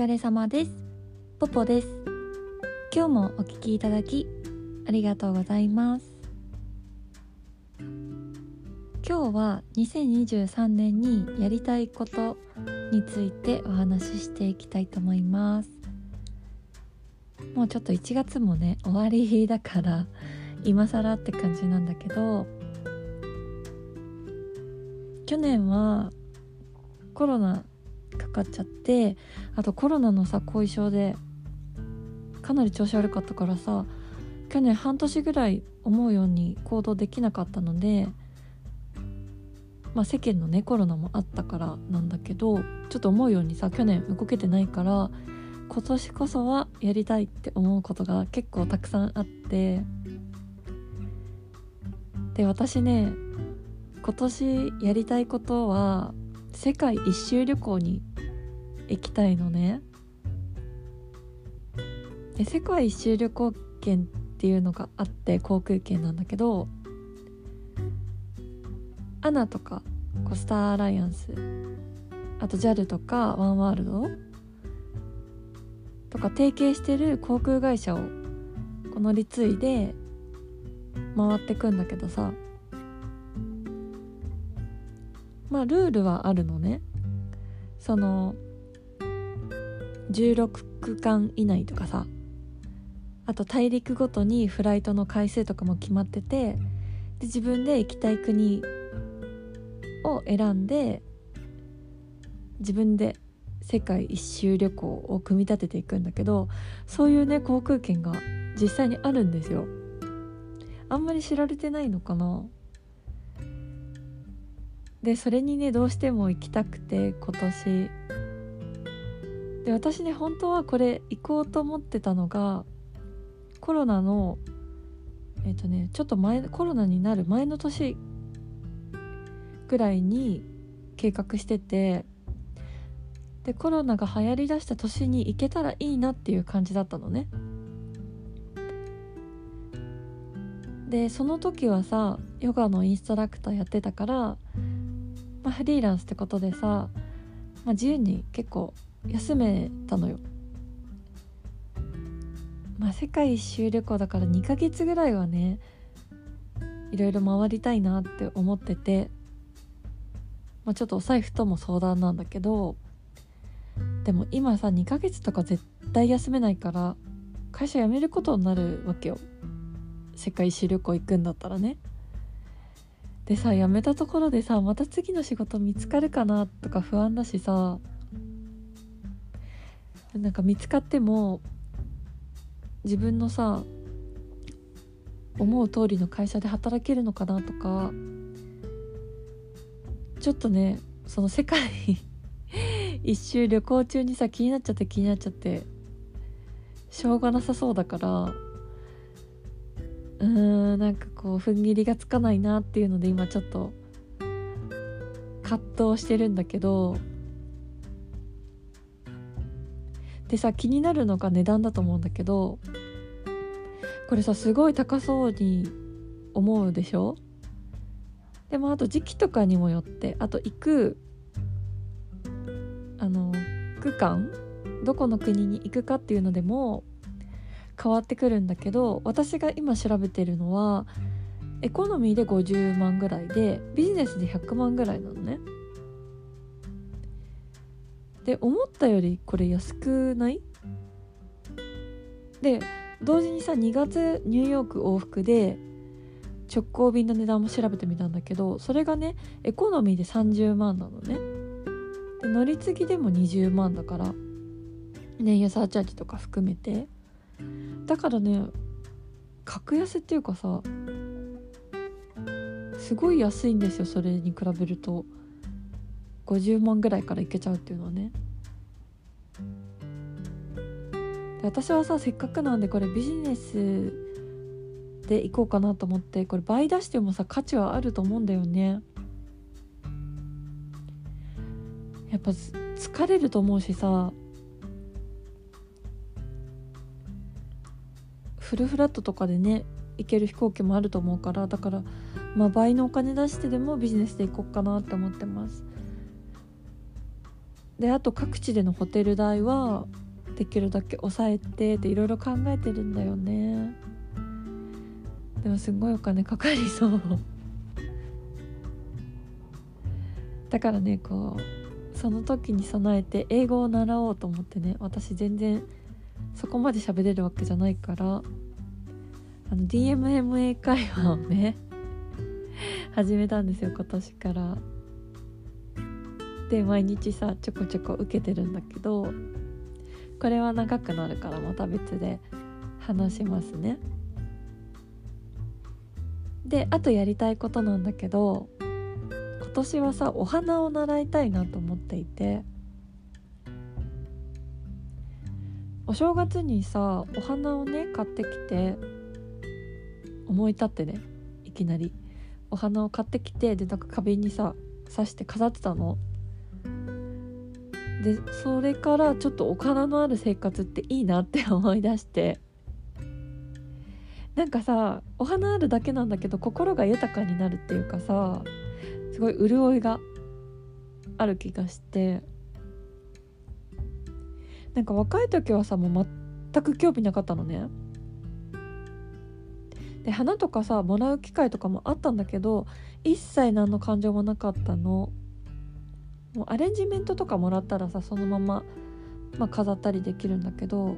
疲れ様です。ポポです。今日もお聞きいただきありがとうございます。今日は2023年にやりたいことについてお話ししていきたいと思います。もうちょっと1月もね終わりだから今更って感じなんだけど去年はコロナかかっちゃってあとコロナのさ後遺症でかなり調子悪かったからさ去年半年ぐらい思うように行動できなかったのでまあ世間のねコロナもあったからなんだけどちょっと思うようにさ去年動けてないから今年こそはやりたいって思うことが結構たくさんあってで私ね今年やりたいことは世界一周旅行に行きたいのね。で世界一周旅行券っていうのがあって航空券なんだけどアナとかコスターアライアンスあと JAL とかワンワールドとか提携してる航空会社を乗り継いで回ってくんだけどさ。まあルールはあるのね。その16区間以内とかさ。あと大陸ごとにフライトの回数とかも決まっててで自分で行きたい国を選んで自分で世界一周旅行を組み立てていくんだけどそういうね航空券が実際にあるんですよ。あんまり知られてないのかな。でそれにねどうしても行きたくて今年。で私ね本当はこれ行こうと思ってたのがコロナのえっ、ー、とねちょっと前コロナになる前の年ぐらいに計画しててでコロナが流行りだした年に行けたらいいなっていう感じだったのね。でその時はさヨガのインストラクターやってたから、まあ、フリーランスってことでさ、まあ、自由に結構休めたのよ。まあ世界一周旅行だから2ヶ月ぐらいはねいろいろ回りたいなって思ってて、まあ、ちょっとお財布とも相談なんだけどでも今さ2ヶ月とか絶対休めないから会社辞めることになるわけよ。世界一周旅行行くんだったらね。でさ辞めたところでさまた次の仕事見つかるかなとか不安だしさ。なんか見つかっても自分のさ思う通りの会社で働けるのかなとかちょっとねその世界 一周旅行中にさ気になっちゃって気になっちゃってしょうがなさそうだからうーんなんかこう踏ん切りがつかないなっていうので今ちょっと葛藤してるんだけど。でさ気になるのが値段だと思うんだけど。これさすごい高そうに思うでしょ？でもあと時期とかにもよってあと行くあの区間？どこの国に行くかっていうのでも変わってくるんだけど私が今調べてるのはエコノミーで50万ぐらいでビジネスで100万ぐらいなのね。で思ったよりこれ安くない？で同時にさ2月ニューヨーク往復で直行便の値段も調べてみたんだけどそれがねエコノミーで30万なのね。で乗り継ぎでも20万だから燃油サーチャージとか含めてだからね格安っていうかさすごい安いんですよそれに比べると。50万ぐらいからいけちゃうっていうのはね。私はさせっかくなんでこれビジネスで行こうかなと思ってこれ倍出してもさ価値はあると思うんだよね。やっぱ疲れると思うしさフルフラットとかでね行ける飛行機もあると思うからだからまあ倍のお金出してでもビジネスで行こうかなって思ってます。であと各地でのホテル代はできるだけ抑えてっていろいろ考えてるんだよね。でもすごいお金かかりそう。だからねこうその時に備えて英語を習おうと思ってね私全然そこまで喋れるわけじゃないからあの DMMA 会話をね始めたんですよ今年から。で毎日さちょこちょこ受けてるんだけどこれは長くなるからまた別で話しますね。であとやりたいことなんだけど今年はさお花を習いたいなと思っていてお正月にさお花をね買ってきて思い立ってねいきなり。お花を買ってきてでなんか花瓶にさ刺して飾ってたの。でそれからちょっとお金のある生活っていいなって 思い出して。なんかさお花あるだけなんだけど心が豊かになるっていうかさすごい潤いがある気がして。なんか若い時はさもう全く興味なかったのね。で花とかさもらう機会とかもあったんだけど一切何の感情もなかったの。もうアレンジメントとかもらったらさそのまま、まあ、飾ったりできるんだけど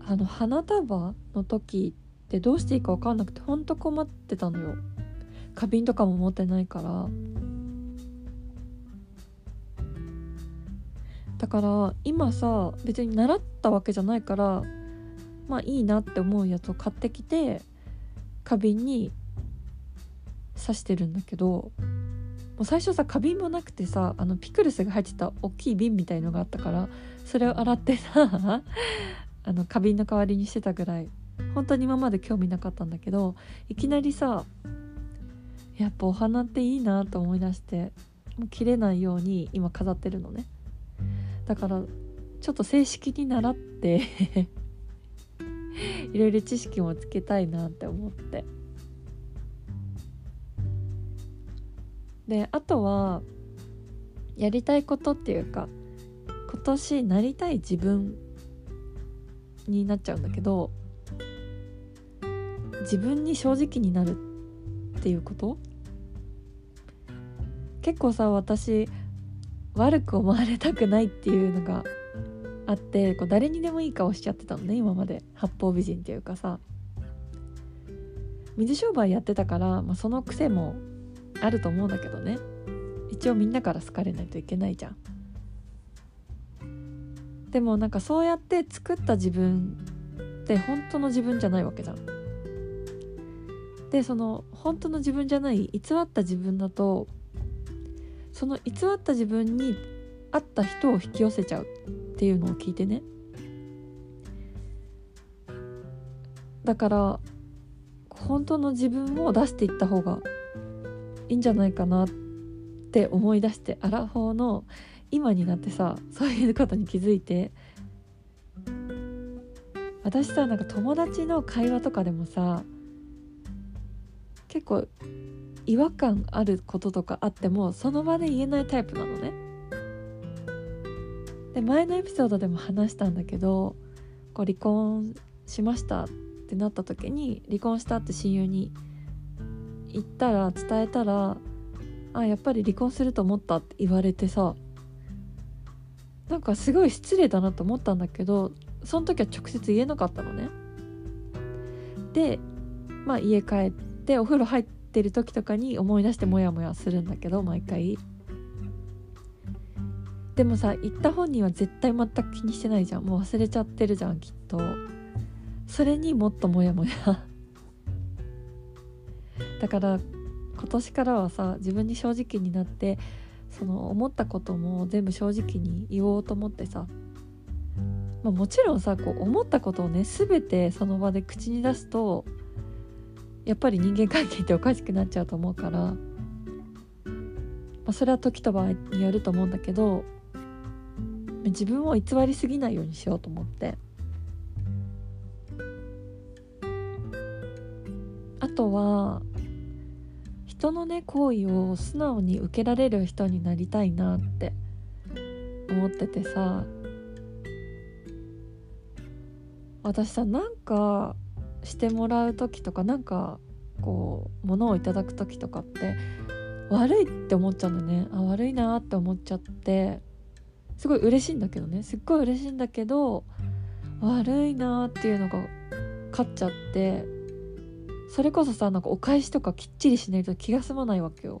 あの花束の時ってどうしていいか分かんなくてほんと困ってたのよ。花瓶とかも持ってないから。だから今さ別に習ったわけじゃないからまあいいなって思うやつを買ってきて花瓶に刺してるんだけどもう最初さ花瓶もなくてさあのピクルスが入ってた大きい瓶みたいのがあったからそれを洗ってさ あの花瓶の代わりにしてたぐらい本当に今まで興味なかったんだけどいきなりさやっぱお花っていいなと思い出してもう切れないように今飾ってるのね。だからちょっと正式に習って いろいろ知識もつけたいなって思って。であとはやりたいことっていうか今年なりたい自分になっちゃうんだけど自分に正直になるっていうこと？結構さ私悪く思われたくないっていうのがあってこう誰にでもいい顔しちゃってたのね今まで。八方美人っていうかさ。水商売やってたから、まあ、その癖もあると思うんだけどね。一応みんなから好かれないといけないじゃん。でもなんかそうやって作った自分って本当の自分じゃないわけじゃん。でその本当の自分じゃない偽った自分だとその偽った自分に合った人を引き寄せちゃうっていうのを聞いてねだから本当の自分を出していった方がいいんじゃないかなって思い出してアラフォーの今になってさそういうことに気づいて私さなんか友達の会話とかでもさ結構違和感あることとかあってもその場で言えないタイプなのね。で前のエピソードでも話したんだけどこう離婚しましたってなった時に離婚したって親友に言ったら伝えたら「あやっぱり離婚すると思った」って言われてさなんかすごい失礼だなと思ったんだけどその時は直接言えなかったのね。でまあ家帰ってお風呂入ってる時とかに思い出してモヤモヤするんだけど毎回。でもさ言った本人は絶対全く気にしてないじゃん。もう忘れちゃってるじゃんきっと。それにもっとモヤモヤ。だから今年からはさ自分に正直になってその思ったことも全部正直に言おうと思ってさ、まあ、もちろんさこう思ったことをね全てその場で口に出すとやっぱり人間関係っておかしくなっちゃうと思うから、まあ、それは時と場合によると思うんだけど自分を偽りすぎないようにしようと思って。あとは人のね行為を素直に受けられる人になりたいなって思っててさ。私さなんかしてもらう時とかなんかこう物をいただく時とかって悪いって思っちゃうんだね。あ悪いなって思っちゃって。すごい嬉しいんだけどね。すっごい嬉しいんだけど悪いなっていうのが勝っちゃってそれこそさなんかお返しとかきっちりしないと気が済まないわけよ。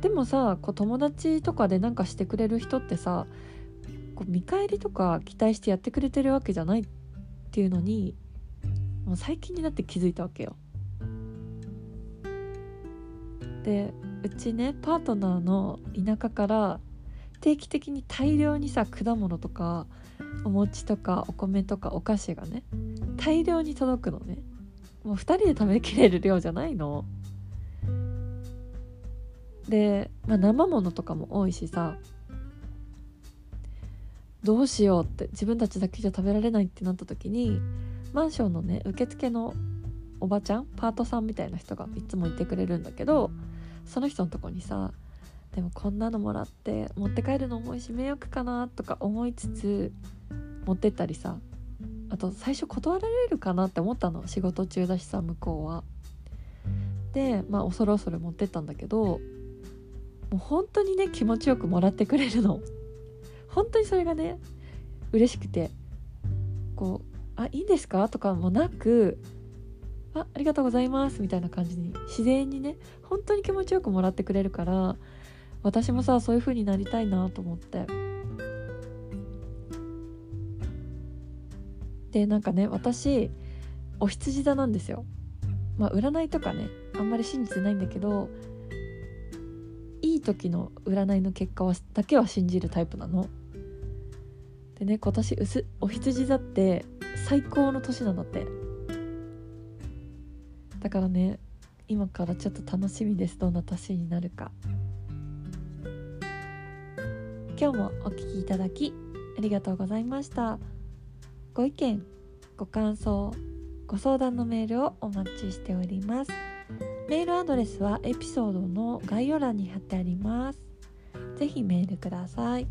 でもさこう友達とかで何かしてくれる人ってさこう見返りとか期待してやってくれてるわけじゃないっていうのにもう最近になって気づいたわけよ。でうちねパートナーの田舎から定期的に大量にさ果物とかお餅とかお米とかお菓子がね大量に届くのね。もう2人で食べきれる量じゃないの。で、まあ、生ものとかも多いしさ。どうしようって自分たちだけじゃ食べられないってなった時にマンションのね受付のおばちゃんパートさんみたいな人がいつもいてくれるんだけどその人のとこにさでもこんなのもらって持って帰るの重いし迷惑かなとか思いつつ持ってったりさあと最初断られるかなって思ったの仕事中だしさ向こうは。でまあ恐る恐る持ってったんだけどもう本当にね気持ちよくもらってくれるの。本当にそれがね嬉しくてこう「あいいんですか?」とかもなく「あありがとうございます」みたいな感じに自然にね本当に気持ちよくもらってくれるから私もさそういう風になりたいなと思って。でなんかね私お羊座なんですよ。まあ占いとかねあんまり信じてないんだけどいい時の占いの結果はだけは信じるタイプなの。でね今年薄お羊座って最高の年なんだって。だからね今からちょっと楽しみです。どんな年になるか。今日もお聴きいただきありがとうございました。ご意見ご感想ご相談のメールをお待ちしております。メールアドレスはエピソードの概要欄に貼ってあります。ぜひメールください。